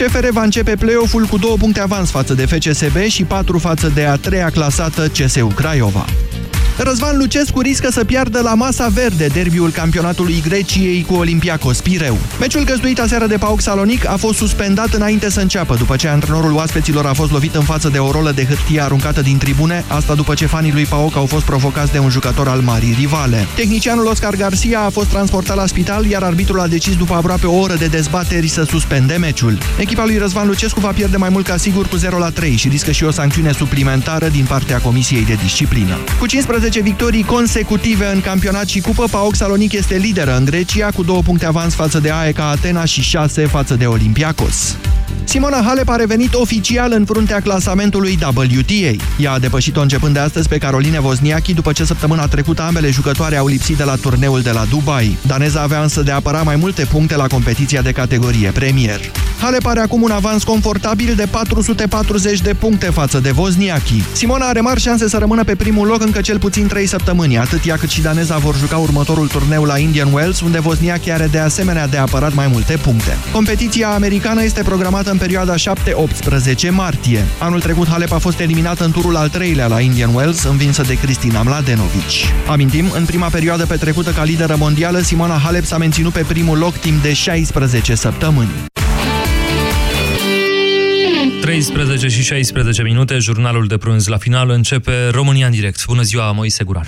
CFR va începe play-off-ul cu două puncte avans față de FCSB și patru față de a treia clasată CSU Craiova. Răzvan Lucescu riscă să piardă la masa verde derbiul campionatului Greciei cu Olympiacos Pireu. Meciul găzduit aseară de Pauk Salonic a fost suspendat înainte să înceapă, după ce antrenorul oaspeților a fost lovit în față de o rolă de hârtie aruncată din tribune, asta după ce fanii lui Pauk au fost provocați de un jucător al marii rivale. Tehnicianul Oscar Garcia a fost transportat la spital, iar arbitrul a decis după aproape o oră de dezbateri să suspende meciul. Echipa lui Răzvan Lucescu va pierde mai mult ca sigur cu 0 la 3 și riscă și o sancțiune suplimentară din partea Comisiei de Disciplină. Cu 15 15 victorii consecutive în campionat și cupă, PAOK Salonic este lideră în Grecia cu două puncte avans față de AEK Atena și 6 față de Olympiacos. Simona Halep a revenit oficial în fruntea clasamentului WTA. Ea a depășit-o începând de astăzi pe Caroline Wozniacki după ce săptămâna trecută ambele jucătoare au lipsit de la turneul de la Dubai. Daneza avea însă de apăra mai multe puncte la competiția de categorie premier. Halep are acum un avans confortabil de 440 de puncte față de Wozniacki. Simona are mari șanse să rămână pe primul loc încă cel puțin 3 săptămâni. Atât ea cât și daneza vor juca următorul turneu la Indian Wells, unde Wozniacki are de asemenea de apărat mai multe puncte. Competiția americană este programată în perioada 7-18 martie. Anul trecut Halep a fost eliminată în turul al treilea la Indian Wells, învinsă de Cristina Mladenovic. Amintim, în prima perioadă petrecută ca lideră mondială, Simona Halep s-a menținut pe primul loc timp de 16 săptămâni. 13 și 16 minute, jurnalul de prânz la final începe România în direct. Bună ziua, Moise Gurar!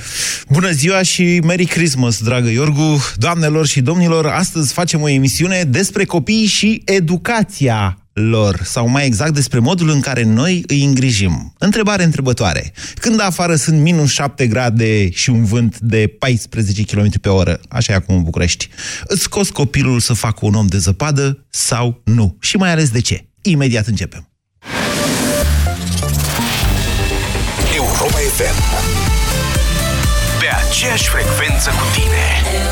Bună ziua și Merry Christmas, dragă Iorgu! Doamnelor și domnilor, astăzi facem o emisiune despre copii și educația lor, sau mai exact despre modul în care noi îi îngrijim. Întrebare întrebătoare. Când afară sunt minus 7 grade și un vânt de 14 km pe oră, așa e acum în București, îți scoți copilul să facă un om de zăpadă sau nu? Și mai ales de ce? Imediat începem. Europa FM Pe aceeași frecvență cu tine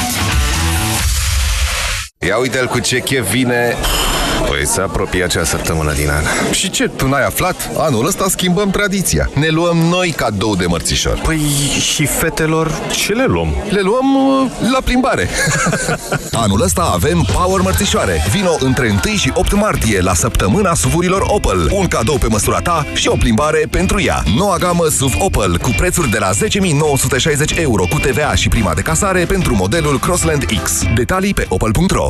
Ia uite-l cu ce chef vine Păi se apropie acea săptămână din an. Și ce, tu n-ai aflat? Anul ăsta schimbăm tradiția. Ne luăm noi cadou de mărțișor. Păi și fetelor ce le luăm? Le luăm uh, la plimbare. Anul ăsta avem Power Mărțișoare. Vino între 1 și 8 martie la săptămâna suvurilor Opel. Un cadou pe măsura ta și o plimbare pentru ea. Noua gamă SUV Opel cu prețuri de la 10.960 euro cu TVA și prima de casare pentru modelul Crossland X. Detalii pe opel.ro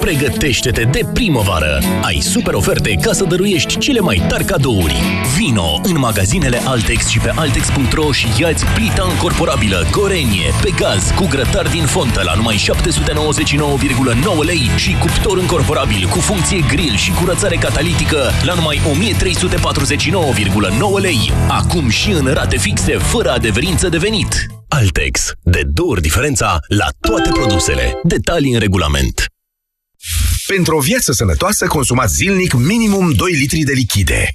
Pregătește-te de primăvară! Ai super oferte ca să dăruiești cele mai tari cadouri. Vino în magazinele Altex și pe Altex.ro și iați plita încorporabilă Gorenie pe gaz cu grătar din fontă la numai 799,9 lei și cuptor încorporabil cu funcție grill și curățare catalitică la numai 1349,9 lei. Acum și în rate fixe, fără adeverință de venit. Altex. De două ori diferența la toate produsele. Detalii în regulament. Pentru o viață sănătoasă, consumați zilnic minimum 2 litri de lichide.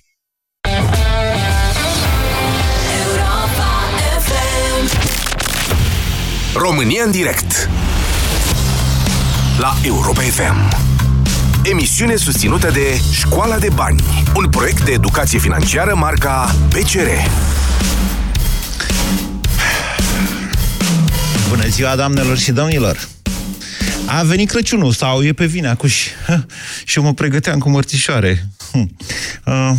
România în direct La Europa FM Emisiune susținută de Școala de Bani Un proiect de educație financiară marca PCR Bună ziua, doamnelor și domnilor! A venit Crăciunul sau e pe vine acuși și eu mă pregăteam cu mărțișoare. Hm. Uh,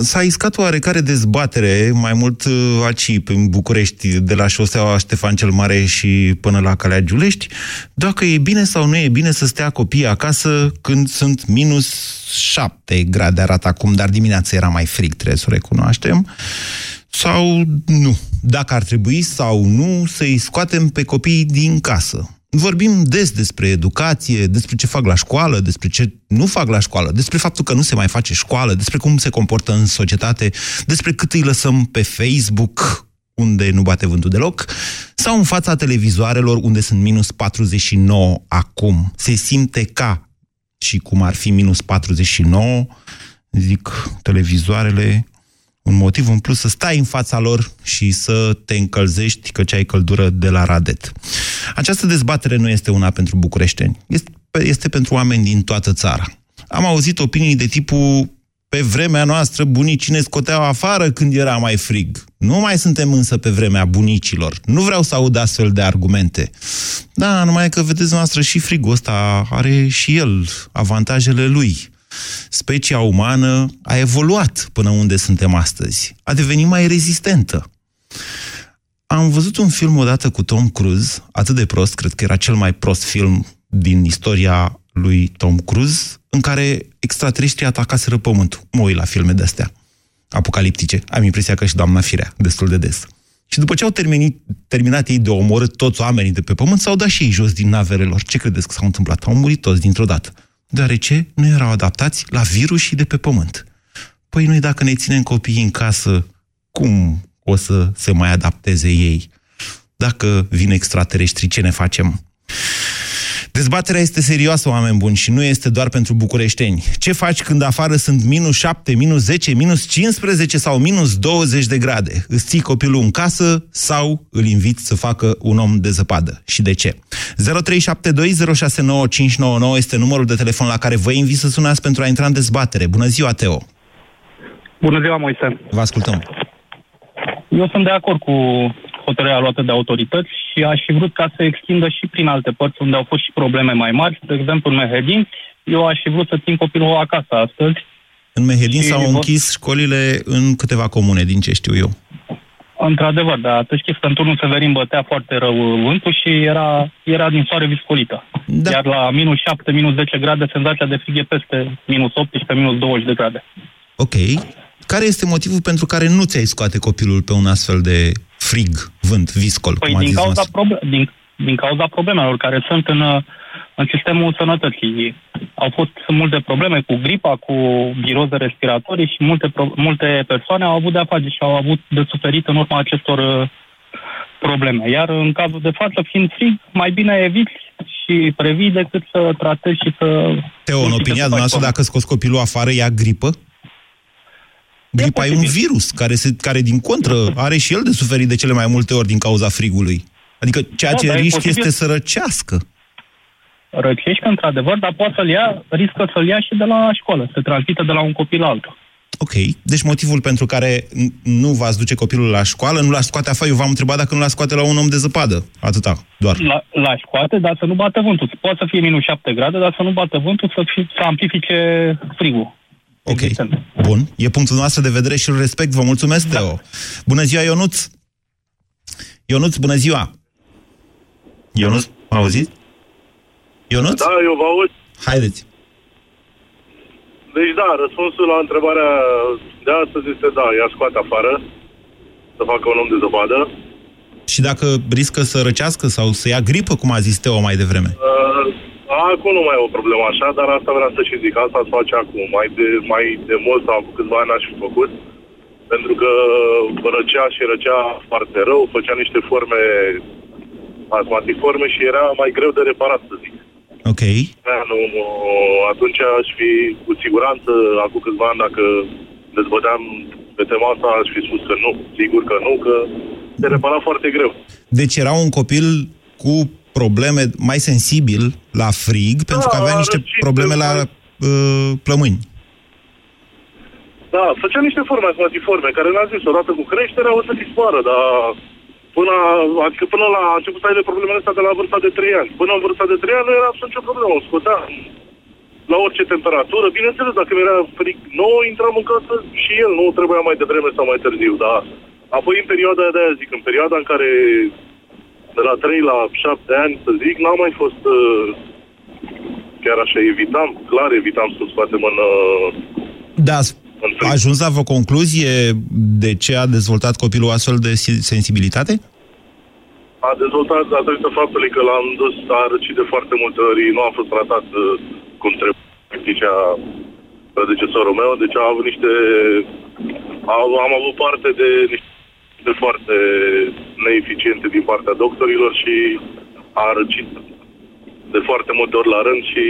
S-a iscat oarecare dezbatere, mai mult uh, aici, în București, de la șoseaua Ștefan cel Mare și până la Calea Giulești, dacă e bine sau nu e bine să stea copiii acasă când sunt minus 7 grade arată acum, dar dimineața era mai frig, trebuie să o recunoaștem, sau nu. Dacă ar trebui sau nu să-i scoatem pe copiii din casă. Vorbim des despre educație, despre ce fac la școală, despre ce nu fac la școală, despre faptul că nu se mai face școală, despre cum se comportă în societate, despre cât îi lăsăm pe Facebook, unde nu bate vântul deloc, sau în fața televizoarelor, unde sunt minus 49 acum. Se simte ca și cum ar fi minus 49, zic, televizoarele, un motiv în plus să stai în fața lor și să te încălzești că ce ai căldură de la Radet. Această dezbatere nu este una pentru bucureșteni, este, este pentru oameni din toată țara. Am auzit opinii de tipul pe vremea noastră bunicii ne scoteau afară când era mai frig. Nu mai suntem însă pe vremea bunicilor. Nu vreau să aud astfel de argumente. Da, numai că vedeți noastră și frigul ăsta are și el avantajele lui specia umană a evoluat până unde suntem astăzi. A devenit mai rezistentă. Am văzut un film odată cu Tom Cruise, atât de prost, cred că era cel mai prost film din istoria lui Tom Cruise, în care extraterestrii atacaseră Pământul. Mă uit la filme de-astea, apocaliptice. Am impresia că și doamna Firea, destul de des. Și după ce au terminat, terminat ei de omorât toți oamenii de pe Pământ, s-au dat și ei jos din navele lor. Ce credeți că s-au întâmplat? Au murit toți dintr-o dată deoarece nu erau adaptați la virusii de pe pământ. Păi noi dacă ne ținem copiii în casă, cum o să se mai adapteze ei? Dacă vin extraterestri, ce ne facem? Dezbaterea este serioasă, oameni buni, și nu este doar pentru bucureșteni. Ce faci când afară sunt minus 7, minus 10, minus 15 sau minus 20 de grade? Îți ții copilul în casă sau îl inviți să facă un om de zăpadă? Și de ce? 0372069599 este numărul de telefon la care vă invit să sunați pentru a intra în dezbatere. Bună ziua, Teo! Bună ziua, Moise! Vă ascultăm! Eu sunt de acord cu hotărârea luată de autorități și aș fi vrut ca să extindă și prin alte părți unde au fost și probleme mai mari. De exemplu, în Mehedin, eu aș fi vrut să țin copilul acasă astăzi. În Mehedin s-au închis școlile în câteva comune, din ce știu eu. Într-adevăr, dar tu știți că în turnul Severin bătea foarte rău vântul și era, era din soare viscolită. Da. Iar la minus 7, minus 10 grade, senzația de frig e peste minus 18, minus 20 de grade. Ok. Care este motivul pentru care nu ți-ai scoate copilul pe un astfel de frig, vânt, viscol, păi cum din cauza, proble- din, din cauza problemelor care sunt în, în sistemul sănătății. Au fost multe probleme cu gripa, cu viroze respiratorii și multe, multe persoane au avut de-a face și au avut de suferit în urma acestor uh, probleme. Iar în cazul de față, fiind frig, mai bine eviți și previi decât să tratezi și să... Teo, în opinia dumneavoastră, dacă scos copilul afară, ia gripă? Gripa e un virus care, se, care, din contră, are și el de suferit de cele mai multe ori din cauza frigului. Adică ceea Da, ce dar e risc posibil- este să răcească. Răcești, într-adevăr, dar poate să-l ia, riscă să-l ia și de la școală, să transmită de la un copil la altul. Ok. Deci motivul pentru care n- nu v-ați duce copilul la școală, nu l-aș scoate afară, eu v-am întrebat dacă nu l-aș scoate la un om de zăpadă. Atâta, doar. La, la scoate, dar să nu bată vântul. Poate să fie minus 7 grade, dar să nu bată vântul, să, fi, să amplifice frigul. Ok. Bun. E punctul nostru de vedere și îl respect. Vă mulțumesc, Da. Teo. Bună ziua, Ionuț! Ionuț, bună ziua! Ionuț, m auzit? Ionuț? Da, eu vă aud. Haideți. Deci da, răspunsul la întrebarea de astăzi este da, ea scoate afară să facă un om de zăpadă. Și dacă riscă să răcească sau să ia gripă, cum a zis Teo mai devreme? Uh, acum nu mai e o problemă așa, dar asta vreau să și zic. Asta se face acum. Mai de, mai de mult sau cu câțiva ani aș fi făcut. Pentru că răcea și răcea foarte rău, făcea niște forme asmatiforme și era mai greu de reparat, să zic. Ok. Da, nu, nu, atunci aș fi cu siguranță, acum câțiva ani, dacă dezbăteam pe tema asta, aș fi spus că nu, sigur că nu, că se repara foarte greu. Deci era un copil cu probleme mai sensibil la frig, pentru că avea niște probleme la uh, plămâni. Da, făcea niște forme asmatiforme, care le-am zis, odată cu creșterea o să dispară, dar până, adică până la a început să aibă problemele astea de la vârsta de 3 ani. Până în vârsta de 3 ani nu era absolut nicio problemă, o scoteam la orice temperatură. Bineînțeles, dacă mi era frig nou, intram în casă și el, nu trebuia mai devreme sau mai târziu, dar apoi în perioada de aia zic, în perioada în care de la 3 la 7 ani, să zic, n-am mai fost uh, chiar așa, evitam, clar evitam să scoatem în... Uh, Da, a ajuns la o concluzie de ce a dezvoltat copilul astfel de si- sensibilitate? a dezvoltat datorită faptului că l-am dus, a răcit de foarte multe ori, nu a fost tratat uh, cum trebuie, zicea predecesorul meu, deci a avut niște... Am, am avut parte de niște de foarte neeficiente din partea doctorilor și a răcit de foarte multe ori la rând și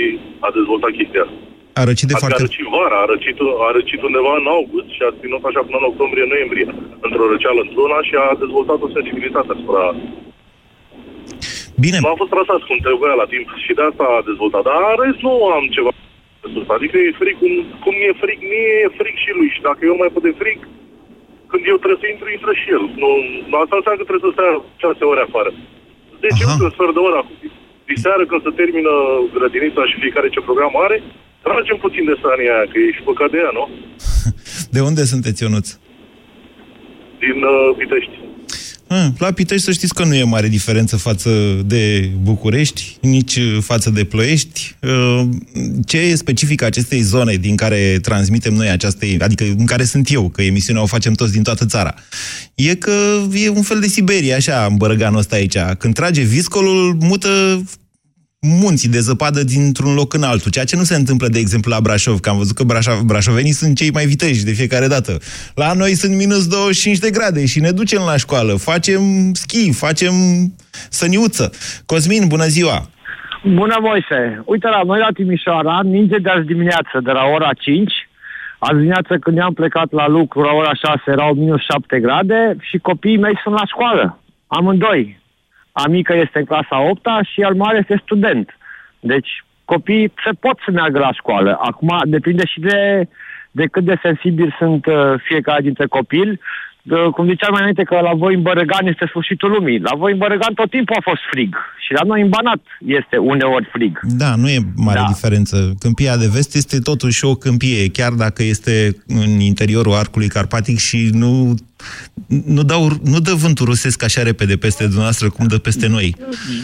a dezvoltat chestia asta. A răcit de Adică foarte... A răcit vara, a răcit, a răcit undeva în august și a ținut așa până în octombrie-noiembrie, într-o răceală într-una și a dezvoltat o sensibilitate asupra Bine. M-am fost trasat cum trebuia la timp și de asta a dezvoltat. Dar în rest nu am ceva sus. Adică e fric, cum, cum e fric, mie e fric și lui. Și dacă eu nu mai pot de fric, când eu trebuie să intru, intră și el. Nu, asta înseamnă că trebuie să stai 6 ore afară. 10 minute, un sfert de oră acum. Diseară când se termină grădinița și fiecare ce program are, tragem puțin de sania aia, că ești păcat de ea, nu? De unde sunteți, Ionuț? Din uh, Pitești. Ah, La Pitești să știți că nu e mare diferență față de București, nici uh, față de Ploiești. Uh, Ce e specific acestei zone din care transmitem noi această, adică în care sunt eu, că emisiunea o facem toți din toată țara, e că e un fel de Siberia, așa, în bărăganul ăsta aici. Când trage viscolul, mută munții de zăpadă dintr-un loc în altul, ceea ce nu se întâmplă, de exemplu, la Brașov, că am văzut că brașov, brașovenii sunt cei mai viteji de fiecare dată. La noi sunt minus 25 de grade și ne ducem la școală, facem schi, facem săniuță. Cosmin, bună ziua! Bună, Moise! Uite, la noi la Timișoara, ninge de azi dimineață, de la ora 5. Azi dimineață, când am plecat la lucru, la ora 6, erau minus 7 grade și copiii mei sunt la școală. Amândoi. A mică este în clasa 8 și al mare este student. Deci, copiii se pot să meargă la școală. Acum, depinde și de, de cât de sensibili sunt uh, fiecare dintre copii. Uh, cum ziceam mai înainte că la voi în Bărăgan este sfârșitul lumii. La voi în Bărăgan tot timpul a fost frig. Și la noi în Banat este uneori frig. Da, nu e mare Da. diferență. Câmpia de vest este totuși o câmpie, chiar dacă este în interiorul arcului carpatic și nu, nu, dau, nu dă vântul rusesc așa repede peste dumneavoastră cum dă peste noi.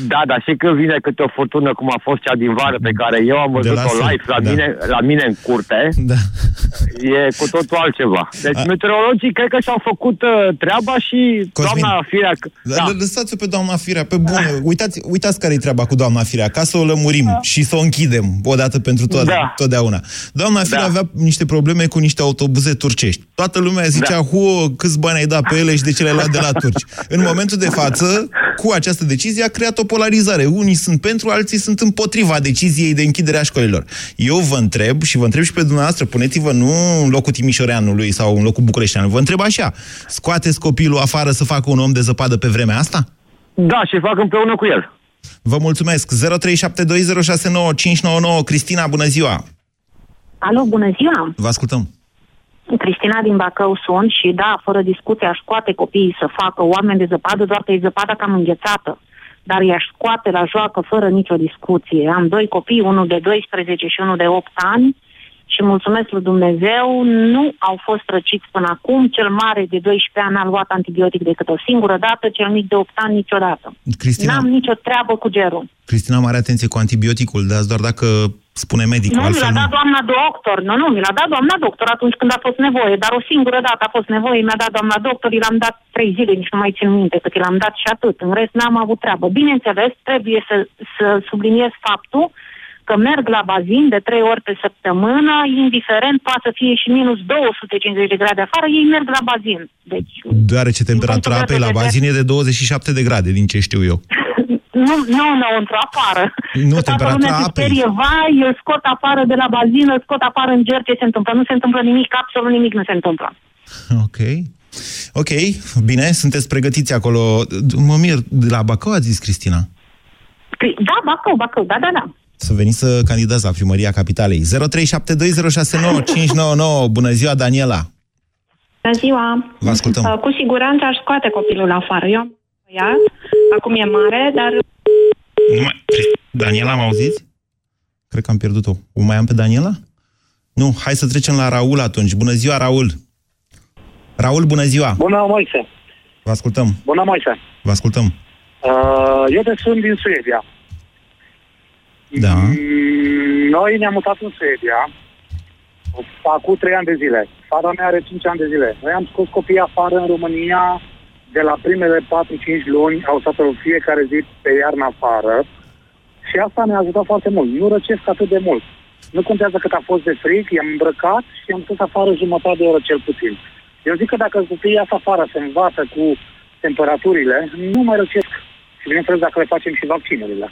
Da, dar și când vine câte o furtună cum a fost cea din vară pe care eu am De la văzut-o sud, live la, da. mine, la mine în curte, da. e cu totul altceva. Deci A- meteorologii cred că și-au făcut uh, treaba și Cosmin, doamna Firea... Da. Lăsați-o pe doamna Firea, pe bune. Uitați, uitați care e treaba cu doamna Firea, ca să o lămurim și să o închidem odată pentru tot, Da. totdeauna. Doamna Firea Da. avea niște probleme cu niște autobuze turcești. Toată lumea zicea, da. huo, câți bani ai dat pe ele și de ce le-ai luat de la turci. În momentul de față, cu această decizie a creat o polarizare. Unii sunt pentru, alții sunt împotriva deciziei de închidere a școlilor. Eu vă întreb și vă întreb și pe dumneavoastră, puneți-vă nu în locul Timișoreanului sau în locul Bucureșteanului, vă întreb așa, scoateți copilul afară să facă un om de zăpadă pe vremea asta? Da, și fac împreună cu el. Vă mulțumesc. 0372069599. Cristina, bună ziua! Alo, bună ziua! Vă ascultăm. Cristina din Bacău sunt și da, fără discuție aș scoate copiii să facă oameni de zăpadă, doar că e zăpada cam înghețată. Dar i-aș scoate la joacă fără nicio discuție. Am doi copii, unul de 12 și unul de 8 ani și mulțumesc lui Dumnezeu, nu au fost răciți până acum. Cel mare de 12 ani a luat antibiotic decât o singură dată, cel mic de 8 ani niciodată. Cristina, N-am nicio treabă cu gerul. Cristina, mare atenție cu antibioticul, dați doar dacă spune medicul, Nu, mi altfel l-a nu. dat doamna doctor. Nu, nu, mi l-a dat doamna doctor atunci când a fost nevoie. Dar o singură dată a fost nevoie, mi-a dat doamna doctor, i l-am dat trei zile, nici nu mai țin minte cât i l-am dat și atât. În rest n-am avut treabă. Bineînțeles, trebuie să, să subliniez faptul că merg la bazin de trei ori pe săptămână, indiferent, poate să fie și minus 250 de grade afară, ei merg la bazin. Deci, Deoarece temperatura punctul apei meu la de bazin e de 27 de grade, din ce știu eu. nu, nu înăuntru, afară. Nu, Că toată temperatura lumea se apei. sperie, vai, îl scot afară de la bazin, îl scot afară în ger, ce se întâmplă? Nu se întâmplă nimic, absolut nimic nu se întâmplă. Ok. Ok, bine, sunteți pregătiți acolo. Mă mir, de la Bacău a zis Cristina. Da, Bacău, Bacău, da, da, da. Să veniți să candidați la primăria capitalei. 0372069599. Bună ziua, Daniela! Bună ziua! Vă ascultăm. Uh, Cu siguranță aș scoate copilul afară. Eu am un băiat, acum e mare, dar Nu mai... Daniela, mă auziți? Cred că am pierdut-o. O mai am pe Daniela? Nu, hai să trecem la Raul atunci. Bună ziua, Raul! Raul, bună ziua! Bună, Moise! Vă ascultăm. Bună, Moise! Vă ascultăm. Uh, eu de sunt din Suedia. Da. Mm, Noi ne-am mutat în Suedia acum trei ani de zile. Fata mea are 5 ani de zile. Noi am scos copiii afară în România de la primele 4-5 luni au stat în fiecare zi pe iarnă afară și asta ne-a ajutat foarte mult. Nu răcesc atât de mult. Nu contează cât a fost de frig, i-am îmbrăcat și am pus afară jumătate de oră cel puțin. Eu zic că dacă copiii iasă afară, se învață cu temperaturile, nu mai răcesc. Și bineînțeles dacă le facem și vaccinurile.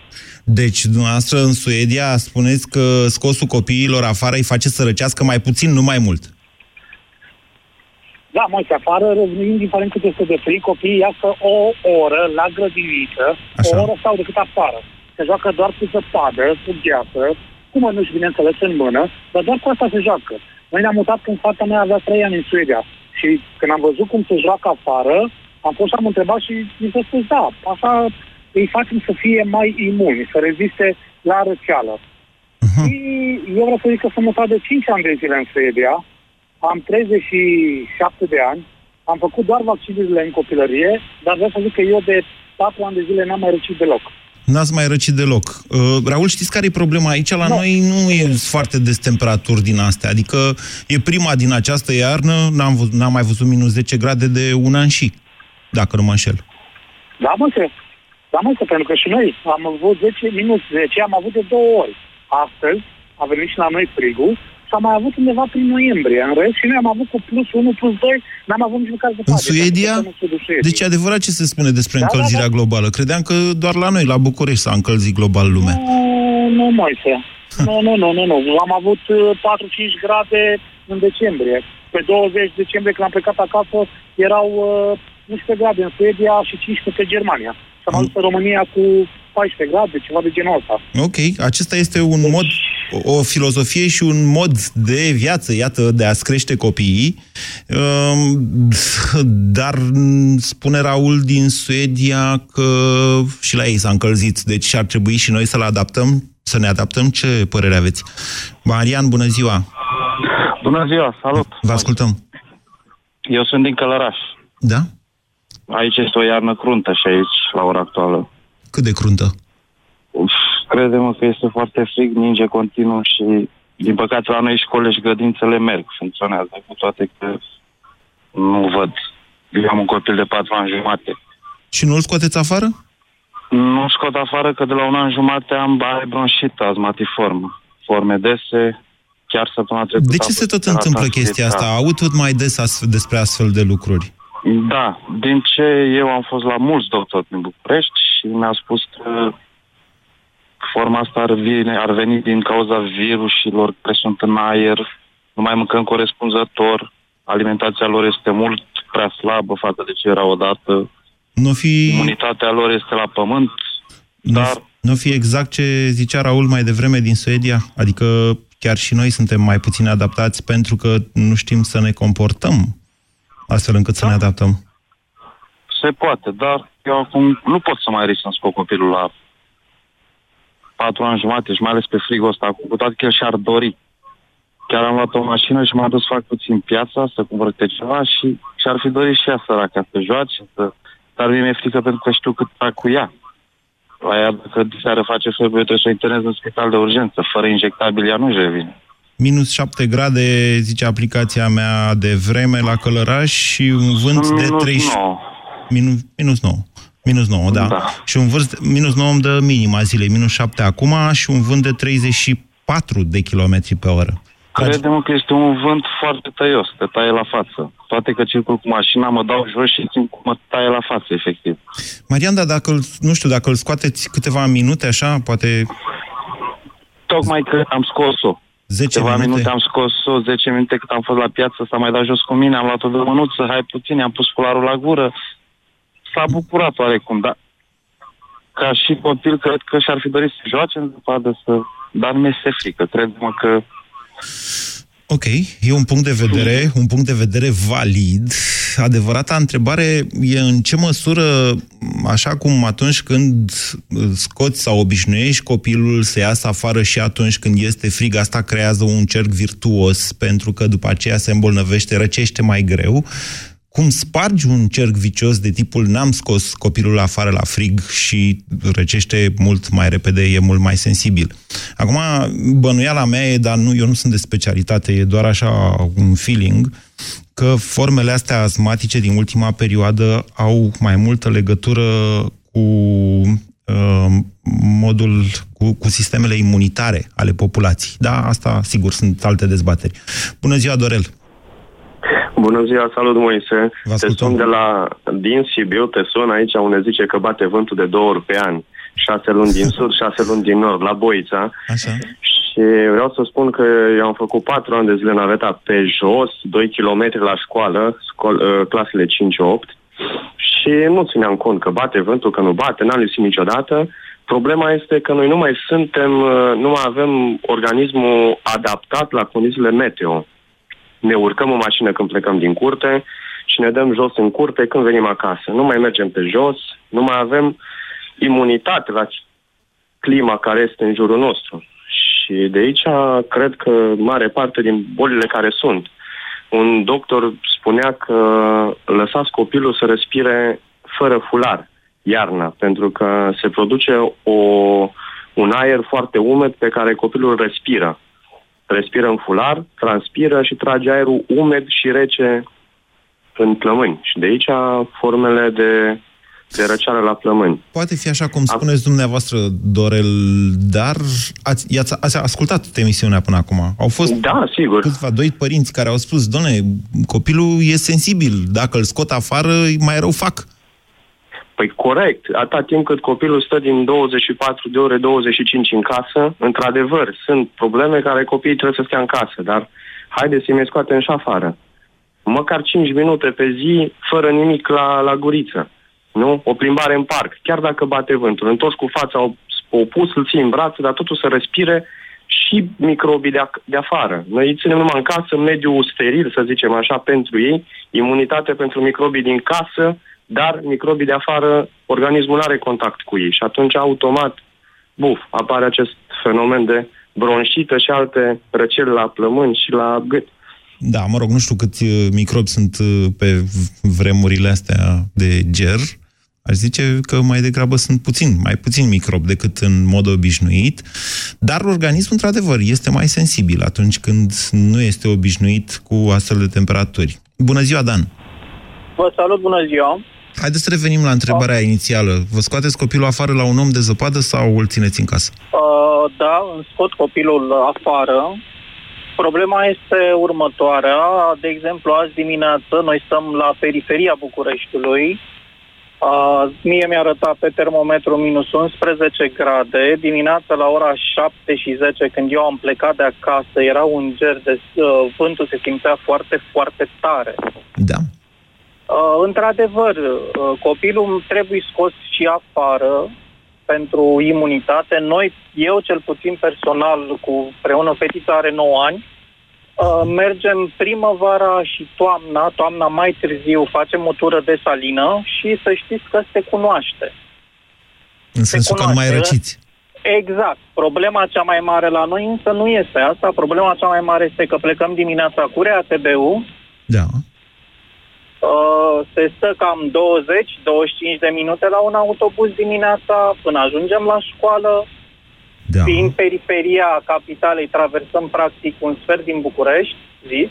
Deci, dumneavoastră, în Suedia, spuneți că scosul copiilor afară îi face să răcească mai puțin, nu mai mult. Da, mai se afară, indiferent cât este de frig, copiii iasă o oră la grădiniță, o oră sau decât afară. Se joacă doar cu zăpadă, cu gheață, cu mănuși, bineînțeles, în mână, dar doar cu asta se joacă. Noi ne-am mutat când fata mea avea 3 ani în Suedia și când am văzut cum se joacă afară, am fost și am întrebat și mi s-a spus, da, așa îi facem să fie mai imuni, să reziste la răceală. Uh-huh. Și eu vreau să zic că sunt mutat de 5 ani de zile în Suedia, am 37 de ani, am făcut doar vaccinurile în copilărie, dar vreau să zic că eu de 4 ani de zile n-am mai răcit deloc. N-ați mai răcit deloc. Uh, Raul, știți care e problema? Aici la Nu. noi nu e foarte des temperaturi din astea. Adică e prima din această iarnă, n-am, văzut, n-am mai văzut minus 10 grade de un an și, dacă nu mă înșel. Da, mă, se. Da, mă, se, pentru că și noi am avut 10, minus 10, am avut de două ori. Astăzi a venit și la noi frigul și am mai avut undeva prin noiembrie. În rest, și noi am avut cu plus 1, plus 2, n-am avut niciun caz de În pace. Suedia? Pentru că nu se duce. Deci e adevărat ce se spune despre Da, încălzirea da, da. globală. Credeam că doar la noi, la București, s-a încălzit global lumea. Nu, nu, Moise. Nu, nu, nu, nu, nu. Am avut uh, 4-5 grade în decembrie. Pe 20 decembrie, când am plecat acasă, erau uh, 11 grade în Suedia și 15 pe Germania. Și am ajuns în România cu 14 grade, ceva de genul ăsta. Ok, acesta este un mod, o o filozofie și un mod de viață, iată, de a-ți crește copiii. Um, Dar m, spune Raul din Suedia că și la ei s-a încălzit, deci ar trebui și noi să-l adaptăm, să ne adaptăm. Ce părere aveți? Marian, bună ziua! Bună ziua, salut! Vă ascultăm. Eu sunt din Călăraș. Da? Aici este o iarnă cruntă și aici, la ora actuală. Cât de cruntă? Uf, crede-mă că este foarte frig, ninge continuu și, din păcate, la noi școli și grădințele merg, funcționează, cu toate că nu văd. Eu am un copil de patru ani jumate. Și nu-l scoateți afară? Nu scot afară că de la un an jumate am are bronșită azmatiformă. Forme dese, chiar săptămâna trecută... De ce am se tot fost întâmplă operat chestia la asta? Aud tot mai des astfel, despre astfel de lucruri. Da, din ce eu am fost la mulți doctori din București și mi-a spus că forma asta ar, vine, ar veni din cauza virusilor care sunt în aer, nu mai mâncăm corespunzător, alimentația lor este mult prea slabă față de ce era odată, Nu fi... imunitatea lor este la pământ, Dar... Nu fi exact ce zicea Raul mai devreme din Suedia? Adică chiar și noi suntem mai puțin adaptați pentru că nu știm să ne comportăm astfel încât să ne adaptăm. se poate, dar eu acum nu pot să mai risc să-mi scot copilul la patru ani jumate și mai ales pe frigul ăsta, cu toate că el și-ar dori. Chiar am luat o mașină și m-am dus să fac puțin piața, să cumpăr câte ceva și și-ar fi dorit și ea săraca să joace, să... dar mie mi-e frică pentru că știu cât fac cu ea. La ea, dacă de seară face febră, eu trebuie să o internez în spital de urgență. Fără injectabil, ea nu-și revine. Minus 7 grade, zice aplicația mea de vreme la Călăraș și un vânt de Minus 30... nouă. Minus, minus 9. Minus 9, da. Da. Și un vânt, minus 9 îmi dă minima zilei, minus 7 acum și un vânt de 34 de kilometri pe oră. Crede-mă că este un vânt foarte tăios, te taie la față. Toate că circul cu mașina, mă dau jos și simt cum mă taie la față, efectiv. Marian, dar dacă, îl- nu știu, dacă îl scoateți câteva minute așa, poate Tocmai că am scos-o. 10 Câteva minute? minute am scos-o, 10 minute cât am fost la piață, s-a mai dat jos cu mine, am luat-o de mânuță, hai puțin, am pus cularul la gură. S-a bucurat oarecum, dar ca și copil, cred că și-ar fi dorit să joace în zăpadă, să... dar mi este frică. Cred-mă că Ok, e un punct de vedere, un punct de vedere valid. Adevărata întrebare e în ce măsură, așa cum atunci când scoți sau obișnuiești copilul să iasă afară și atunci când este frig, asta creează un cerc virtuos, pentru că după aceea se îmbolnăvește, răcește mai greu. Cum spargi un cerc vicios de tipul n-am scos copilul afară la frig și răcește mult mai repede, e mult mai sensibil. Acum, bănuiala mea e, dar nu, eu nu sunt de specialitate, e doar așa un feeling, că formele astea asmatice din ultima perioadă au mai multă legătură cu uh, modul, cu, cu sistemele imunitare ale populației. Da, asta, sigur, sunt alte dezbateri. Bună ziua, Dorel! Bună ziua, salut Moise. Te sun de la din Sibiu, te sun aici unde zice că bate vântul de două ori pe an. Șase luni din sud, șase luni din nord, la Boița. Așa. Și vreau să spun că eu am făcut patru ani de zile naveta pe jos, 2 km la școală, scol, uh, clasele 5-8 și nu țineam cont că bate vântul, că nu bate, n-am lipsit niciodată. Problema este că noi nu mai suntem, uh, nu mai avem organismul adaptat la condițiile meteo. Ne urcăm în mașină când plecăm din curte și ne dăm jos în curte când venim acasă. Nu mai mergem pe jos, nu mai avem imunitate la clima care este în jurul nostru. Și de aici cred că mare parte din bolile care sunt. Un doctor spunea că lăsați copilul să respire fără fular iarna, pentru că se produce o, un aer foarte umed pe care copilul îl respiră. Respiră în fular, transpiră și trage aerul umed și rece în plămâni. Și de aici formele de de răceală la plămâni. Poate fi așa cum spuneți dumneavoastră, Dorel, dar ați, ați, ați ascultat emisiunea până acum. Au fost da, sigur. câțiva doi părinți care au spus, doamne, copilul e sensibil, dacă îl scot afară, mai rău fac. Păi corect, atâta timp cât copilul stă din 24 de ore, 25 în casă, într-adevăr, sunt probleme care copiii trebuie să stea în casă, dar haideți să-i mai scoatem și afară. Măcar 5 minute pe zi, fără nimic la, la guriță. Nu? O plimbare în parc, chiar dacă bate vântul. Întors cu fața opus, îl ții în brațe, dar totul să respire și microbii de, a- de afară. Noi îi ținem numai în casă, mediul steril, să zicem așa, pentru ei, imunitate pentru microbii din casă, dar microbii de afară, organismul nu are contact cu ei și atunci automat, buf, apare acest fenomen de bronșită și alte răceli la plămâni și la gât. Da, mă rog, nu știu câți uh, microbi sunt uh, pe vremurile astea de ger. Aș zice că mai degrabă sunt puțin, mai puțin microbi decât în mod obișnuit, dar organismul, într-adevăr, este mai sensibil atunci când nu este obișnuit cu astfel de temperaturi. Bună ziua, Dan! Vă salut, bună ziua! Haideți să revenim la întrebarea inițială. Vă scoateți copilul afară la un om de zăpadă sau îl țineți în casă? Uh, da, îmi scot copilul afară. Problema este următoarea. De exemplu, azi dimineață noi stăm la periferia Bucureștiului. Uh, mie mi-a arătat pe termometru minus 11 grade. Dimineața la ora 7 și 10, când eu am plecat de acasă, era un ger de... Uh, vântul se simțea foarte, foarte tare. Da. Uh, într-adevăr, uh, copilul trebuie scos și afară pentru imunitate. Noi, eu cel puțin personal, cu preună fetița are 9 ani, uh, mergem primăvara și toamna, toamna mai târziu, facem o tură de salină și să știți că se cunoaște. În sensul că nu mai cunoaște. răciți. Exact. Problema cea mai mare la noi însă nu este asta. Problema cea mai mare este că plecăm dimineața cu RATB-ul, Da. Uh, se stă cam 20-25 de minute la un autobuz dimineața până ajungem la școală. Da. Din periferia capitalei traversăm practic un sfert din București, zis.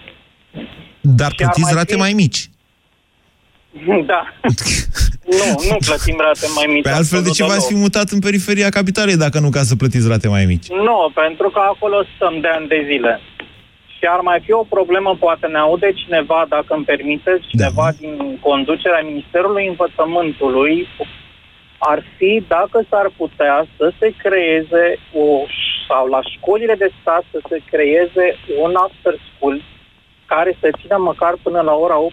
Dar Și ar plătiți mai rate fi- mai mici. Da. nu, nu plătim rate mai mici. Pe altfel, de absolut ce v-ați fi deloc. mutat în periferia capitalei dacă nu ca să plătiți rate mai mici? Nu, pentru că acolo stăm de ani de zile. Și ar mai fi o problemă, poate ne aude cineva, dacă îmi permiteți, cineva da. din conducerea Ministerului Învățământului, ar fi dacă s-ar putea să se creeze, o, sau la școlile de stat să se creeze un after school care să țină măcar până la ora 18.30,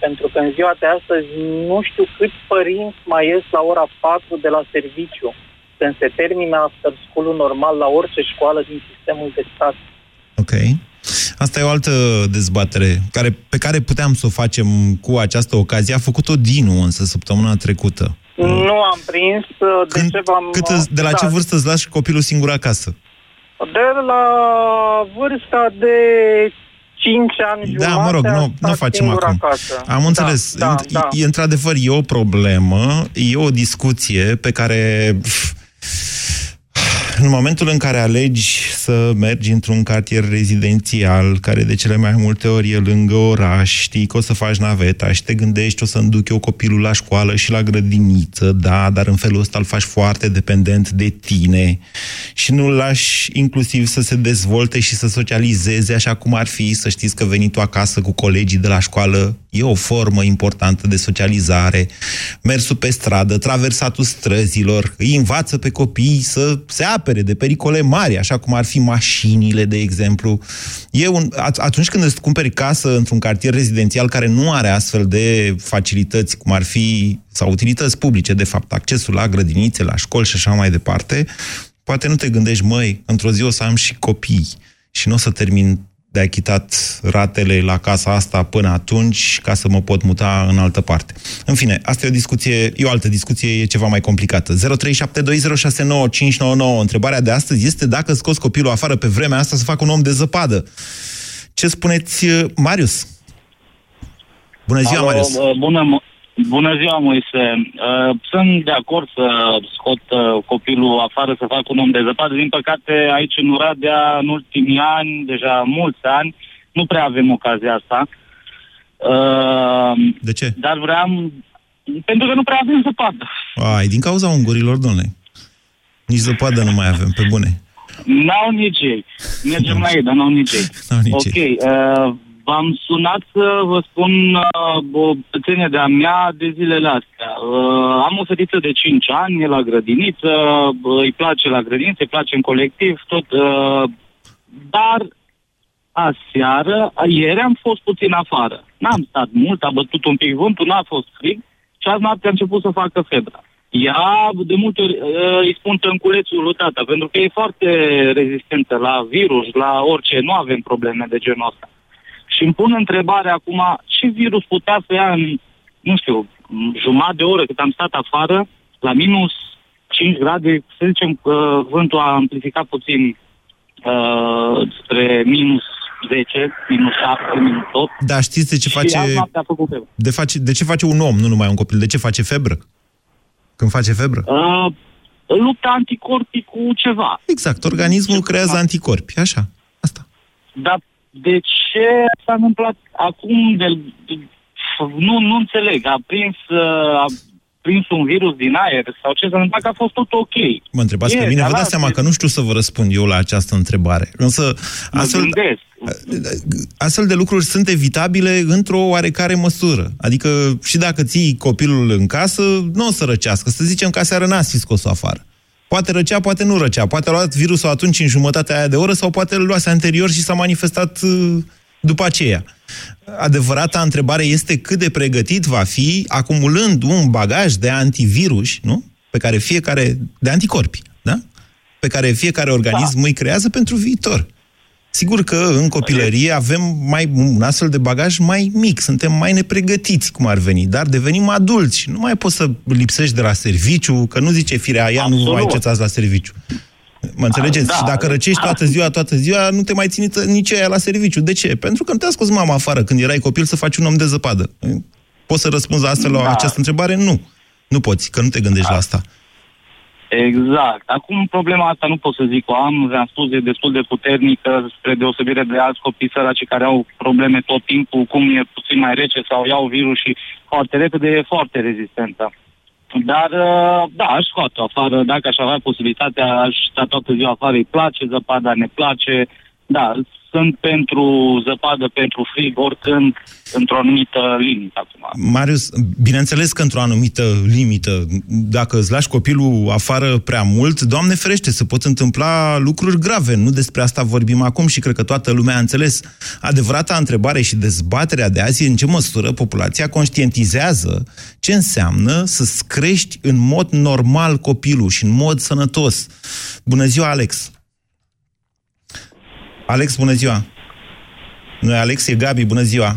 pentru că în ziua de astăzi nu știu câți părinți mai ies la ora 4 de la serviciu, când se termină after school normal la orice școală din sistemul de stat. Ok. Asta e o altă dezbatere care, pe care puteam să o facem cu această ocazie. A făcut-o Dinu însă săptămâna trecută. Nu am prins uh, de ce v-am... Cât, îți- de la da, ce vârstă îți lași copilul singur acasă? De la vârsta de 5 ani Da, jumate mă rog, am nu, stat nu facem singur acum. Acasă. Am înțeles. Da, da, E- da. E, într-adevăr, e o problemă, e o discuție pe care... pf, În momentul în care alegi să să mergi într-un cartier rezidențial, care de cele mai multe ori e lângă oraș, știi că o să faci naveta și te gândești, o să-mi duc eu copilul la școală și la grădiniță, da, dar în felul ăsta îl faci foarte dependent de tine și nu-l lași inclusiv să se dezvolte și să socializeze așa cum ar fi, să știți că venitul acasă cu colegii de la școală e o formă importantă de socializare, mersul pe stradă, traversatul străzilor, îi învață pe copii să se apere de pericole mari, așa cum ar fi mașinile, de exemplu. E un, atunci când îți cumperi casă într-un cartier rezidențial care nu are astfel de facilități, cum ar fi, sau utilități publice, de fapt, accesul la grădinițe, la școli și așa mai departe, poate nu te gândești, măi, într-o zi o să am și copii și nu o să termin de achitat ratele la casa asta până atunci ca să mă pot muta în altă parte. În fine, asta e o discuție, e o altă discuție, e ceva mai complicată. 0372069599. Întrebarea de astăzi este dacă scos copilul afară pe vremea asta să facă un om de zăpadă. Ce spuneți, Marius? Bună ziua, Alo, Marius! Bună, Bună ziua, Moise. Uh, sunt de acord să scot uh, copilul afară să fac un om de zăpadă. Din păcate, aici în Oradea, în ultimii ani, deja mulți ani, nu prea avem ocazia asta. Uh, De ce? Dar vreau... Pentru că nu prea avem zăpadă. Ai, din cauza ungurilor, domnule. Nici zăpadă nu mai avem, pe bune. N-au nici ei. Mergem la ei, dar n-au nici ei. N-au nici ok. Uh, v-am sunat să vă spun uh, o pățenie de-a mea de zilele astea. Uh, am o fetiță de 5 ani, e la grădiniță, uh, îi place la grădiniță, îi place în colectiv, tot. Uh, dar aseară, ieri am fost puțin afară. N-am stat mult, a bătut un pic vântul, n-a fost frig și azi noapte a început să facă febră. Ea, de multe ori, uh, îi spun tânculețul lui tata, pentru că e foarte rezistentă la virus, la orice. Nu avem probleme de genul ăsta. Și îmi pun întrebarea acum, ce virus putea să ia în, nu știu, jumătate de oră cât am stat afară, la minus 5 grade, să zicem că vântul a amplificat puțin uh, spre minus 10, minus 7, minus 8. Dar știți de ce Și face... azi noaptea a făcut febră. De, face, de ce face un om, nu numai un copil? De ce face febră? Când face febră? Uh, lupta anticorpii cu ceva. Exact, organismul creează anticorpi, așa. Dar de ce s-a întâmplat acum de, de nu, nu înțeleg, a prins, uh, a prins un virus din aer sau ce s-a întâmplat că a fost tot ok. Mă întrebați E, pe mine, vă dar dați lasă- seama că nu știu să vă răspund eu la această întrebare. Însă, astfel, gândesc. astfel de lucruri sunt evitabile într-o oarecare măsură. Adică și dacă ții copilul în casă, nu o să răcească. Să zicem că aseară n-ați fi scos-o afară. Poate răcea, poate nu răcea. Poate a luat virusul atunci în jumătatea aia de oră sau poate îl luase anterior și s-a manifestat uh, după aceea. Adevărata întrebare este cât de pregătit va fi acumulând un bagaj de antivirus, nu? Pe care fiecare, de anticorpi, da? Pe care fiecare organism îi creează pentru viitor. Sigur că în copilărie avem mai, un astfel de bagaj mai mic, suntem mai nepregătiți, cum ar veni, dar devenim adulți și nu mai poți să lipsești de la serviciu, că nu zice firea ea, nu vă mai cețați la serviciu. Mă înțelegeți? Da. Și dacă răcești toată ziua, toată ziua, nu te mai ține nici aia la serviciu. De ce? Pentru că nu te-a scos mama afară când erai copil să faci un om de zăpadă. Poți să răspunzi astfel la Da. această întrebare? Nu. Nu poți, că nu te gândești la asta. Exact. Acum problema asta nu pot să zic o am, v-am spus, e destul de puternică spre deosebire de alți copii săraci care au probleme tot timpul, cum e puțin mai rece sau iau virus și foarte repede e foarte rezistentă. Dar, uh, da, aș scoate afară, dacă aș avea posibilitatea, aș sta toată ziua afară, îi place zăpada, ne place, da, sunt pentru zăpadă, pentru frig, oricând, într-o anumită limită acum. Marius, bineînțeles că într-o anumită limită, dacă îți lași copilul afară prea mult, Doamne ferește, se pot întâmpla lucruri grave. Nu despre asta vorbim acum și cred că toată lumea a înțeles. Adevărata întrebare și dezbaterea de azi e în ce măsură populația conștientizează ce înseamnă să-ți crești în mod normal copilul și în mod sănătos. Bună ziua, Alex! Alex, bună ziua! Nu e Alex, e Gabi, bună ziua!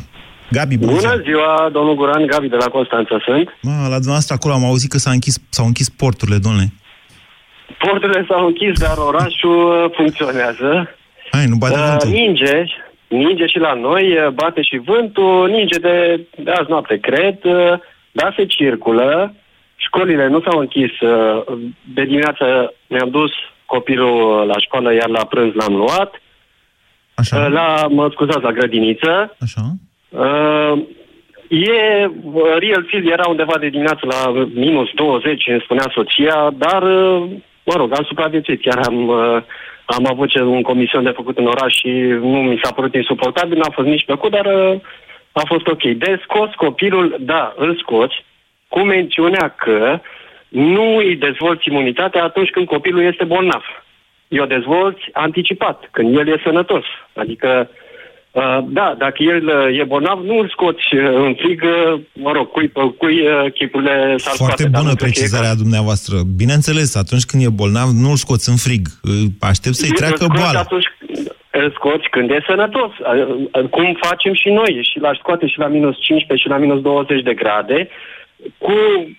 Gabi, bună, ziua! Bună ziua, domnul Guran, Gabi de la Constanța sunt. Mă, la dumneavoastră acolo am auzit că s-a închis, s-au închis porturile, domnule. Porturile s-au închis, dar orașul uh, funcționează. Hai, nu bate Uh, vântul. ninge, ninge și la noi, uh, bate și vântul, ninge de, de azi noapte, cred, uh, dar se circulă. Școlile nu s-au închis. uh, De dimineață ne-am dus copilul la școală, iar la prânz l-am luat. Așa. La, mă scuzați, la grădiniță. Așa. Uh, e, uh, real feel era undeva de dimineață la minus 20, îmi spunea soția, dar, uh, mă rog, am supraviețuit. Chiar am, uh, am avut ce, un comision de făcut în oraș și nu mi s-a părut insuportabil, n-a fost nici plăcut, dar uh, a fost ok. De scos copilul, da, îl scoți, cu mențiunea că nu îi dezvolți imunitatea atunci când copilul este bolnav. I-o dezvolți anticipat, când el e sănătos. Adică, uh, da, dacă el uh, e bolnav, nu îl scoți uh, în frig, uh, mă rog, cui, uh, cui uh, chipurile s-ar Foarte scoate. dar bună nu cred că e precizarea dumneavoastră. Bineînțeles, atunci când e bolnav, nu îl scoți în frig. Aștept să-i Îl treacă scoți boala. Atunci îl scoți când e sănătos. Cum facem și noi. Și l-aș scoate și la minus 15 și la minus 20 de grade, cu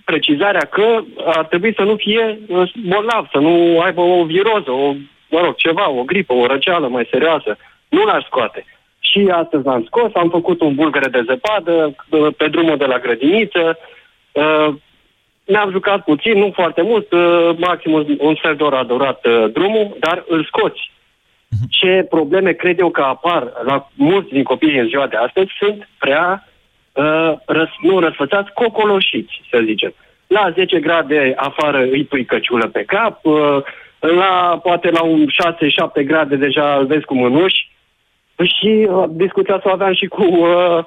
precizarea că ar trebui să nu fie uh, bolnav, să nu aibă o viroză, o, mă rog, ceva, o gripă, o răceală mai serioasă. Nu l-aș scoate. Și astăzi l-am scos, am făcut un bulgăre de zăpadă uh, pe drumul de la grădiniță, uh, ne-am jucat puțin, nu foarte mult, uh, maxim un, un sfert de oră a durat uh, drumul, dar îl scoți. Ce probleme cred eu că apar la mulți din copiii în ziua de astăzi sunt prea, uh, răs, nu răsfățați, cocoloșiți, să zicem. La 10 grade afară îi pui căciulă pe cap, uh, la, poate la un 6-7 grade deja îl vezi cu mânuși și uh, discuția să o aveam și cu uh, uh,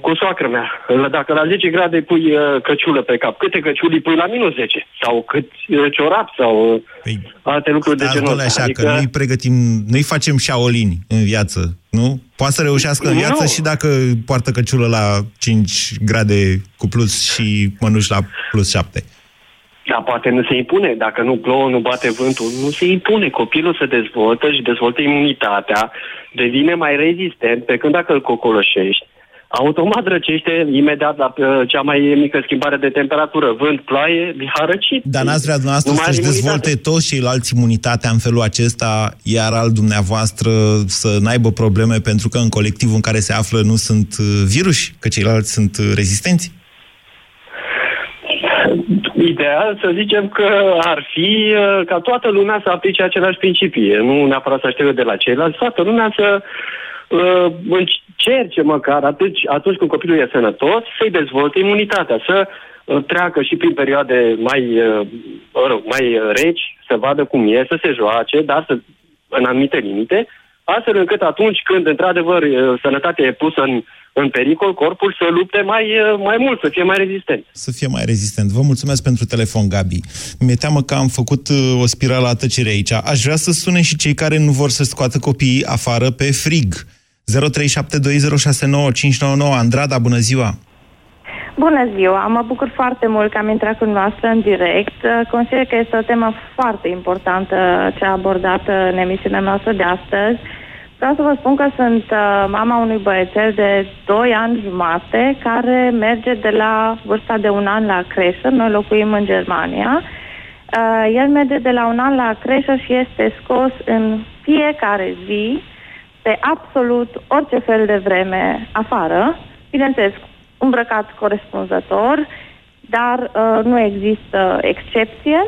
cu soacră mea. Dacă la 10 grade pui uh, căciulă pe cap, câte căciuli pui la minus 10? Sau cât uh, ciorap sau uh, alte lucruri de Stați, genul domnule, ăsta. așa, că noi pregătim, noi facem șaolini în viață, nu? Poate să reușească în Nu. viață și dacă poartă căciulă la 5 grade cu plus și mănuși la plus 7. Dar poate nu se impune. Dacă nu plouă, nu bate vântul, nu se impune. Copilul se dezvoltă și dezvoltă imunitatea, devine mai rezistent, pe când dacă îl cocoloșești, automat răcește imediat la uh, cea mai mică schimbare de temperatură. Vânt, ploaie, a răcit. Dar n-ați vrea dumneavoastră Nu mai are să-și imunitate. dezvolte toți ceilalți imunitatea în felul acesta, iar al dumneavoastră să n-aibă probleme pentru că în colectivul în care se află nu sunt uh, viruși, că ceilalți sunt uh, rezistenți? Ideal să zicem că ar fi uh, ca toată lumea să aplice aceleași principii. Nu neapărat să aștepte de la ceilalți, toată lumea să uh, încerce măcar atunci, atunci când copilul e sănătos să-i dezvolte imunitatea, să uh, treacă și prin perioade mai, uh, mă rog, mai uh, reci, să vadă cum e, să se joace, dar să, în anumite limite, astfel încât atunci când, într-adevăr, uh, sănătatea e pusă în, în pericol, corpul să lupte mai, uh, mai mult, să fie mai rezistent. Să fie mai rezistent. Vă mulțumesc pentru telefon, Gabi. Mi-e teamă că am făcut uh, o spirală a tăcerii aici. Aș vrea să sune și cei care nu vor să scoată copiii afară pe frig. 0372069599 Andrada, bună ziua! Bună ziua! Mă bucur foarte mult că am intrat cu noastră în direct. Consider că este o temă foarte importantă cea abordată în emisiunea noastră de astăzi. Vreau să vă spun că sunt uh, mama unui băiețel de 2 ani jumate care merge de la vârsta de un an la creșă. Noi locuim în Germania. Uh, el merge de la un an la creșă și este scos în fiecare zi pe absolut orice fel de vreme afară. Bineînțeles, îmbrăcat corespunzător, dar uh, nu există excepție.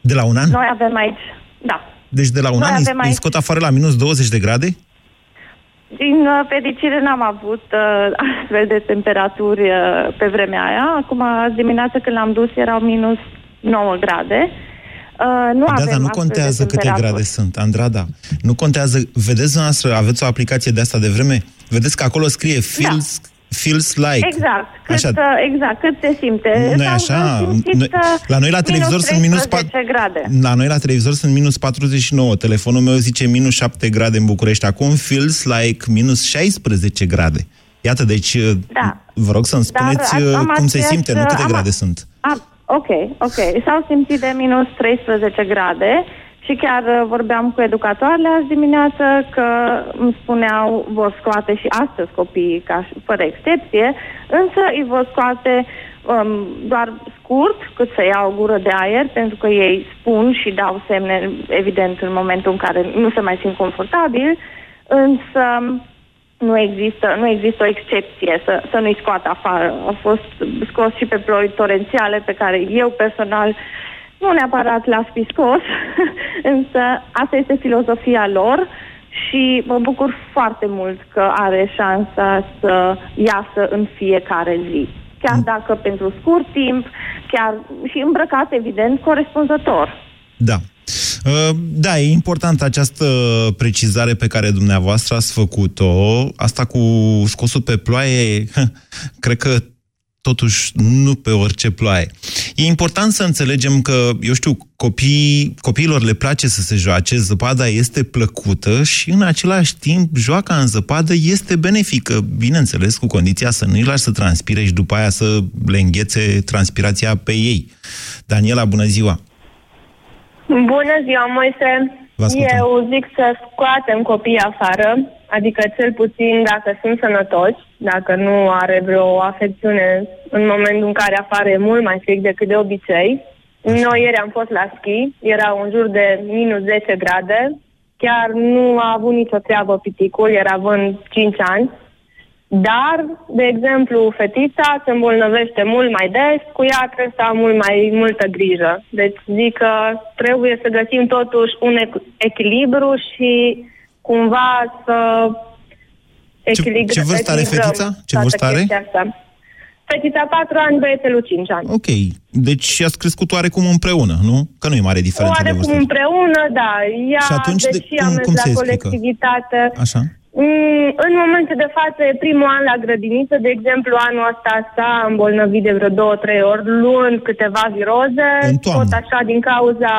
De la un an? Noi avem aici, da, Deci de la un Noi an îi, avem îi aici- scot afară la minus 20 de grade? din uh, fericire n-am avut uh, astfel de temperaturi uh, pe vremea aia. Acum, azi dimineață când l-am dus erau minus 9 grade. Uh, nu da, avem dar nu astfel contează de câte temperaturi. grade sunt, Andrada. Nu contează. Vedeți noastră, aveți o aplicație de asta de vreme? Vedeți că acolo scrie feels, feels like. Exact, cât, Așa. uh, exact, cât se simte. Nu e S-a așa? simțit, Noi- uh, la noi la televizor sunt minus 13 grade. La noi la televizor sunt minus 49. Telefonul meu zice minus 7 grade în București. Acum feels like minus 16 grade. Iată, deci Da. vă rog să-mi Dar spuneți am- am uh, cum se aceeași- simte, nu câte am- grade sunt. Ah, ok, ok. S-au simțit de minus 13 grade și chiar uh, vorbeam cu educatoarele azi dimineață că îmi spuneau vor scoate și astăzi copiii ca și- fără excepție, însă îi vor scoate um, doar scurt, cât să iau o gură de aer, pentru că ei spun și dau semne, evident, în momentul în care nu se mai simt confortabil, însă nu există, nu există o excepție să, să nu-i scoată afară. Au fost scos și pe ploi torențiale pe care eu personal nu neapărat la spiscos, însă asta este filozofia lor și mă bucur foarte mult că are șansa să iasă în fiecare zi. Chiar dacă pentru scurt timp, chiar și îmbrăcat, evident, corespunzător. Da. Uh, Da, e importantă această precizare pe care dumneavoastră ați făcut-o. Asta cu scosul pe ploaie, cred că totuși nu pe orice ploaie. E important să înțelegem că, eu știu, copiii, copiilor le place să se joace, zăpada este plăcută și în același timp joaca în zăpadă este benefică, bineînțeles, cu condiția să nu-i lași să transpire și după aia să le înghețe transpirația pe ei. Daniela, bună ziua! Bună ziua, Moise! Vă ascultăm. Eu zic să scoatem copiii afară, adică cel puțin dacă sunt sănătoși, dacă nu are vreo afecțiune în momentul în care afară e mult mai frig decât de obicei. Noi ieri am fost la schi, era în jur de minus 10 grade, chiar nu a avut nicio treabă piticul, era având 5 ani, dar, de exemplu, fetița se îmbolnăvește mult mai des, cu ea trebuie să am mult mai multă grijă. Deci zic că trebuie să găsim totuși un ec- echilibru și cumva să echilibrăm. ce vârstă are fetița? Ce toată vârstă are? chestia Asta. Fetița 4 ani, băiețelul 5 ani. Ok. Deci ați crescut oarecum împreună, nu? Că nu e mare diferență de Oarecum vârstă. împreună, da. Ea, Și atunci de- deși cum- am mers cum se la explică? colectivitate, Așa? Mm, în momentul de față e primul an la grădiniță, de exemplu anul ăsta s-a îmbolnăvit de vreo două, trei ori, luând câteva viroze, În toamnă. tot așa din cauza,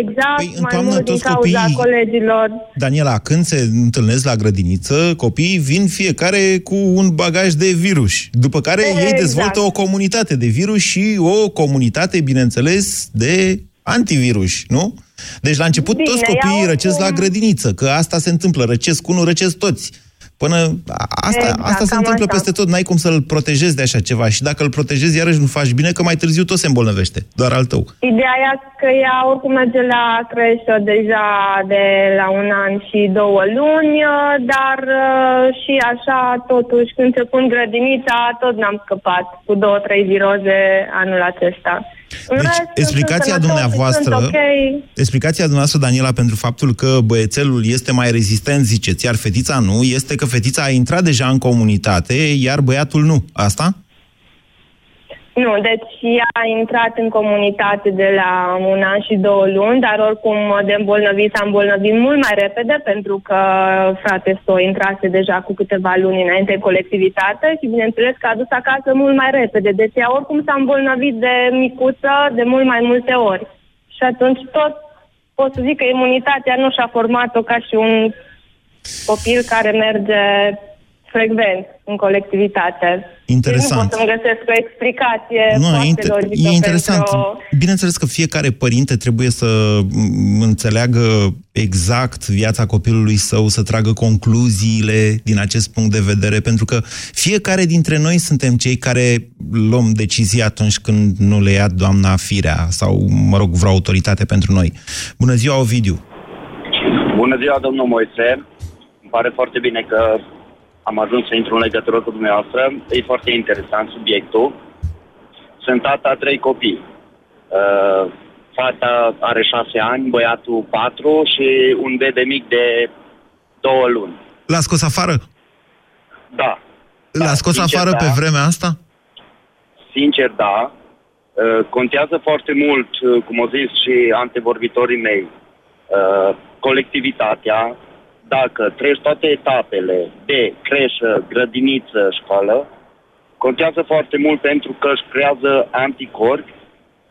exact, Păi, în mai toamnă mult din toți cauza copiii- colegilor. Daniela, când se întâlnesc la grădiniță, copiii vin fiecare cu un bagaj de virus. După care ei Exact. dezvoltă o comunitate de virus și o comunitate, bineînțeles, de antivirus, nu? Deci la început Bine, toți copiii iau răcesc la cum- grădiniță, că asta se întâmplă, răcesc unul, răcesc toți. Până a- asta, Exact, asta se cam întâmplă așa. peste tot, n-ai cum să-l protejezi de așa ceva și dacă îl protejezi, iarăși nu faci bine, că mai târziu tot se îmbolnăvește, doar al tău. Ideea e că ea oricum merge la creșă deja de la un an și două luni, uh, dar uh, și așa, totuși, când se pun grădinița, tot n-am scăpat cu două, trei viroze anul acesta. În Deci, rest, explicația sunt sănătoși, dumneavoastră, Sunt ok. explicația dumneavoastră, Daniela, pentru faptul că băiețelul este mai rezistent, ziceți, iar fetița nu, este că fetița a intrat deja în comunitate, iar băiatul nu. Asta? Nu, deci ea a intrat în comunitate de la un an și două luni, dar oricum de îmbolnăvit s-a îmbolnăvit mult mai repede pentru că frate său intrase deja cu câteva luni înainte în colectivitate și bineînțeles că a dus acasă mult mai repede. Deci ea oricum s-a îmbolnăvit de micuță de mult mai multe ori. Și atunci tot pot să zic că imunitatea nu și-a format-o ca și un copil care merge frecvent în colectivitate. Interesant. Nu pot să-mi găsesc o explicație Nu, foarte e, inter- logică e interesant. pentru... Bineînțeles că fiecare părinte trebuie să m, înțeleagă exact viața copilului său, să tragă concluziile din acest punct de vedere, pentru că fiecare dintre noi suntem cei care luăm decizii atunci când nu le ia doamna firea sau, mă rog, vreo autoritate pentru noi. Bună ziua, Ovidiu! Bună ziua, domnul Moise. Îmi pare foarte bine că am ajuns să intru în legătură cu dumneavoastră. E foarte interesant subiectul. Sunt tata a trei copii. Uh, fata are șase ani, băiatul patru și un bebe mic de două luni. L-a scos afară? Da. L-a scos sincer, afară da. pe vremea asta? Sincer, da. Uh, Contează foarte mult, uh, cum au zis și antevorbitorii mei, uh, colectivitatea, dacă treci toate etapele de creșă, grădiniță, școală, contează foarte mult pentru că își creează anticorpi,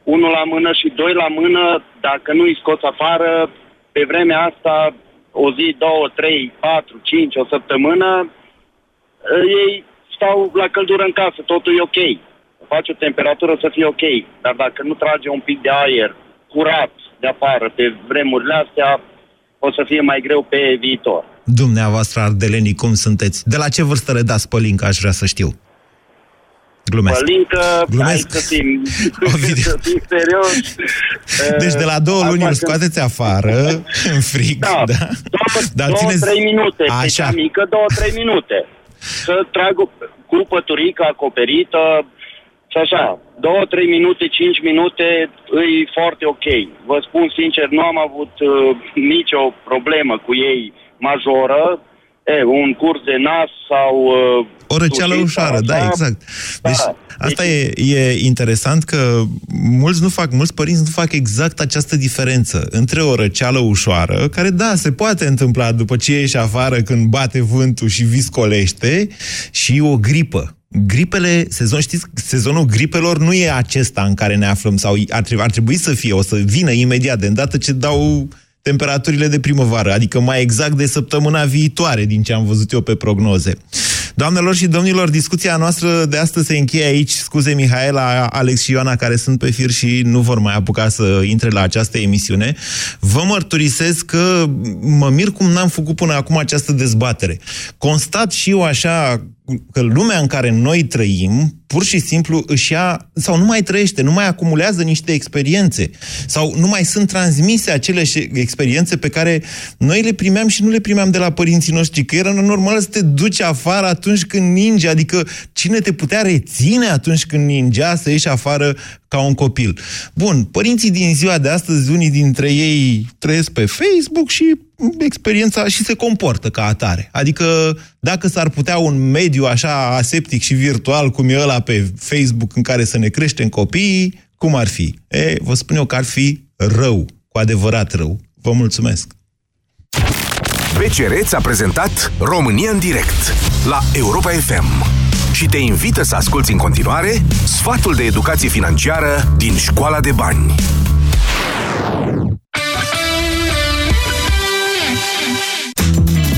unul la mână și doi la mână, dacă nu îi scoți afară, pe vremea asta, o zi, două, trei, patru, cinci, o săptămână, uh, ei stau la căldură în casă, totul e ok. Face o temperatură să fie ok, dar dacă nu trage un pic de aer curat de afară pe vremurile astea, o să fie mai greu pe viitor. Dumneavoastră, ardelenii, cum sunteți? De la ce vârstă le dați pălincă, aș vrea să știu? Glumesc. Pălincă, Glumesc. hai să fim, să fim serios. Deci de la două Uh, luni așa îl că- scoateți afară, în frig, da? da? Dar două, țineți... trei minute, Așa. Așa. mică, două, trei minute. Să trag o- cu păturică acoperită Și așa, două, trei minute, cinci minute, e foarte ok. Vă spun sincer, nu am avut uh, nicio problemă cu ei majoră. E, un curs de nas sau... Uh, O răceală sucit ușoară, sau da, așa. exact. Deci, Da. asta e, e interesant că mulți nu fac, mulți părinți nu fac exact această diferență între o răceală ușoară, care, da, se poate întâmpla după ce ieși afară când bate vântul și viscolește, și o gripă. Gripele, sezon, știți, sezonul gripelor nu e acesta în care ne aflăm, sau ar trebui, ar trebui să fie, o să vină imediat, de îndată ce dau temperaturile de primăvară, adică mai exact de săptămâna viitoare, din ce am văzut eu pe prognoze. Doamnelor și domnilor, discuția noastră de astăzi se încheie aici. Scuze, Mihaela, Alex și Ioana, care sunt pe fir și nu vor mai apuca să intre la această emisiune. Vă mărturisesc că mă mir cum n-am făcut până acum această dezbatere. Constat și eu așa că lumea în care noi trăim, pur și simplu își ia, sau nu mai trăiește, nu mai acumulează niște experiențe, sau nu mai sunt transmise acele șe- experiențe pe care noi le primeam și nu le primeam de la părinții noștri, că era normal să te duci afară atunci când ninge, adică cine te putea reține atunci când ningea să ieși afară ca un copil. Bun, părinții din ziua de astăzi, unii dintre ei trăiesc pe Facebook și experiența și se comportă ca atare. Adică dacă s-ar putea un mediu așa aseptic și virtual cum e ăla pe Facebook în care să ne creștem copiii, cum ar fi? E, vă spun eu că ar fi rău, cu adevărat rău. Vă mulțumesc! BCR ți-a prezentat România în direct la Europa FM și te invită să asculti în continuare sfatul de educație financiară din Școala de Bani.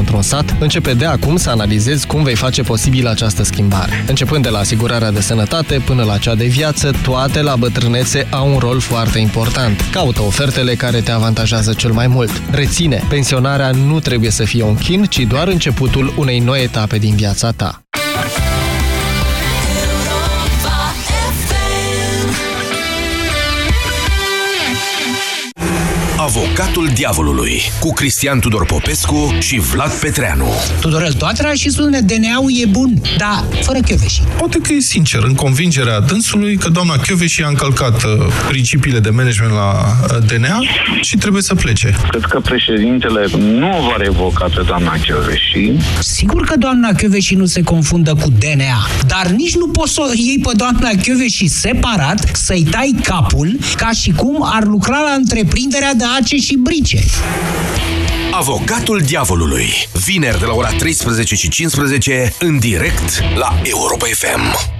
într-un sat, începe de acum să analizezi cum vei face posibil această schimbare. Începând de la asigurarea de sănătate până la cea de viață, toate la bătrânețe au un rol foarte important. Caută ofertele care te avantajează cel mai mult. Reține, pensionarea nu trebuie să fie un chin, ci doar începutul unei noi etape din viața ta. Avocatul diavolului cu Cristian Tudor Popescu și Vlad Petreanu. Tudorel Toatra și spune DNA-ul e bun, dar fără chioveși. Poate că e sincer în convingerea dânsului că doamna Chioveși a încălcat uh, principiile de management la uh, DNA și trebuie să plece. Cred că președintele nu o va revoca pe doamna Chioveși. Sigur că doamna Chioveși nu se confundă cu DNA, dar nici nu poți să o iei pe doamna Chioveși separat, să-i tai capul, ca și cum ar lucra la întreprinderea de ace și brice. Avocatul diavolului. Vineri de la ora 13 și 15 în direct la Europa FM.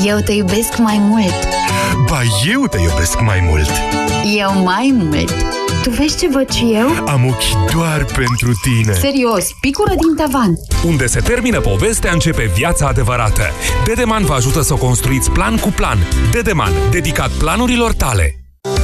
Eu te iubesc mai mult. Ba, eu te iubesc mai mult. Eu mai mult. Tu vezi ce văd și eu? Am ochi doar pentru tine. Serios, picură din tavan. Unde se termină povestea, începe viața adevărată. Dedeman vă ajută să o construiți plan cu plan. Dedeman, dedicat planurilor tale.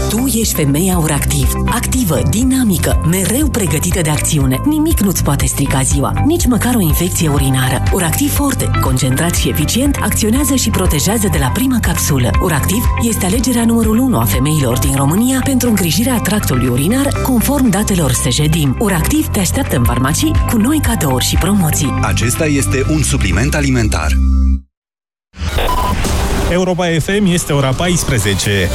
Tu ești femeia Uractiv. Activă, dinamică, mereu pregătită de acțiune. Nimic nu-ți poate strica ziua, nici măcar o infecție urinară. Uractiv Forte, concentrat și eficient, acționează și protejează de la prima capsulă. Uractiv este alegerea numărul 1 a femeilor din România pentru îngrijirea tractului urinar, conform datelor Sejedim. Uractiv te așteaptă în farmacii cu noi cadouri și promoții. acesta este un supliment alimentar. Europa FM este ora 14.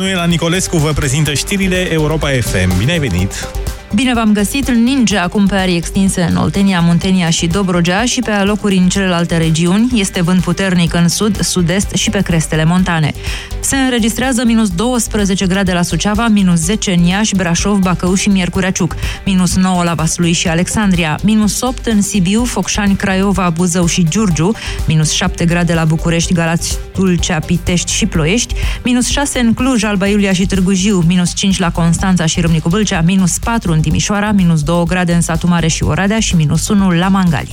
Manuela Nicolescu vă prezintă știrile Europa FM. Bine ai venit! Bine v-am găsit! Ninja acum pe arii extinse în Oltenia, Muntenia și Dobrogea și pe alocuri în celelalte regiuni. Este vânt puternic în sud, sud-est și pe crestele montane. Se înregistrează minus 12 grade la Suceava, minus 10 în Iași, Brașov, Bacău și Miercurea Ciuc, minus 9 la Vaslui și Alexandria, minus 8 în Sibiu, Focșani, Craiova, Buzău și Giurgiu, minus 7 grade la București, Galați, Tulcea, Pitești și Ploiești, minus 6 în Cluj, Alba Iulia și Târgu Jiu, minus 5 la Constanța și Râmnicu Vâlcea, minus 4 în Timișoara, minus 2 grade în Satu Mare și Oradea și minus 1 la Mangalia.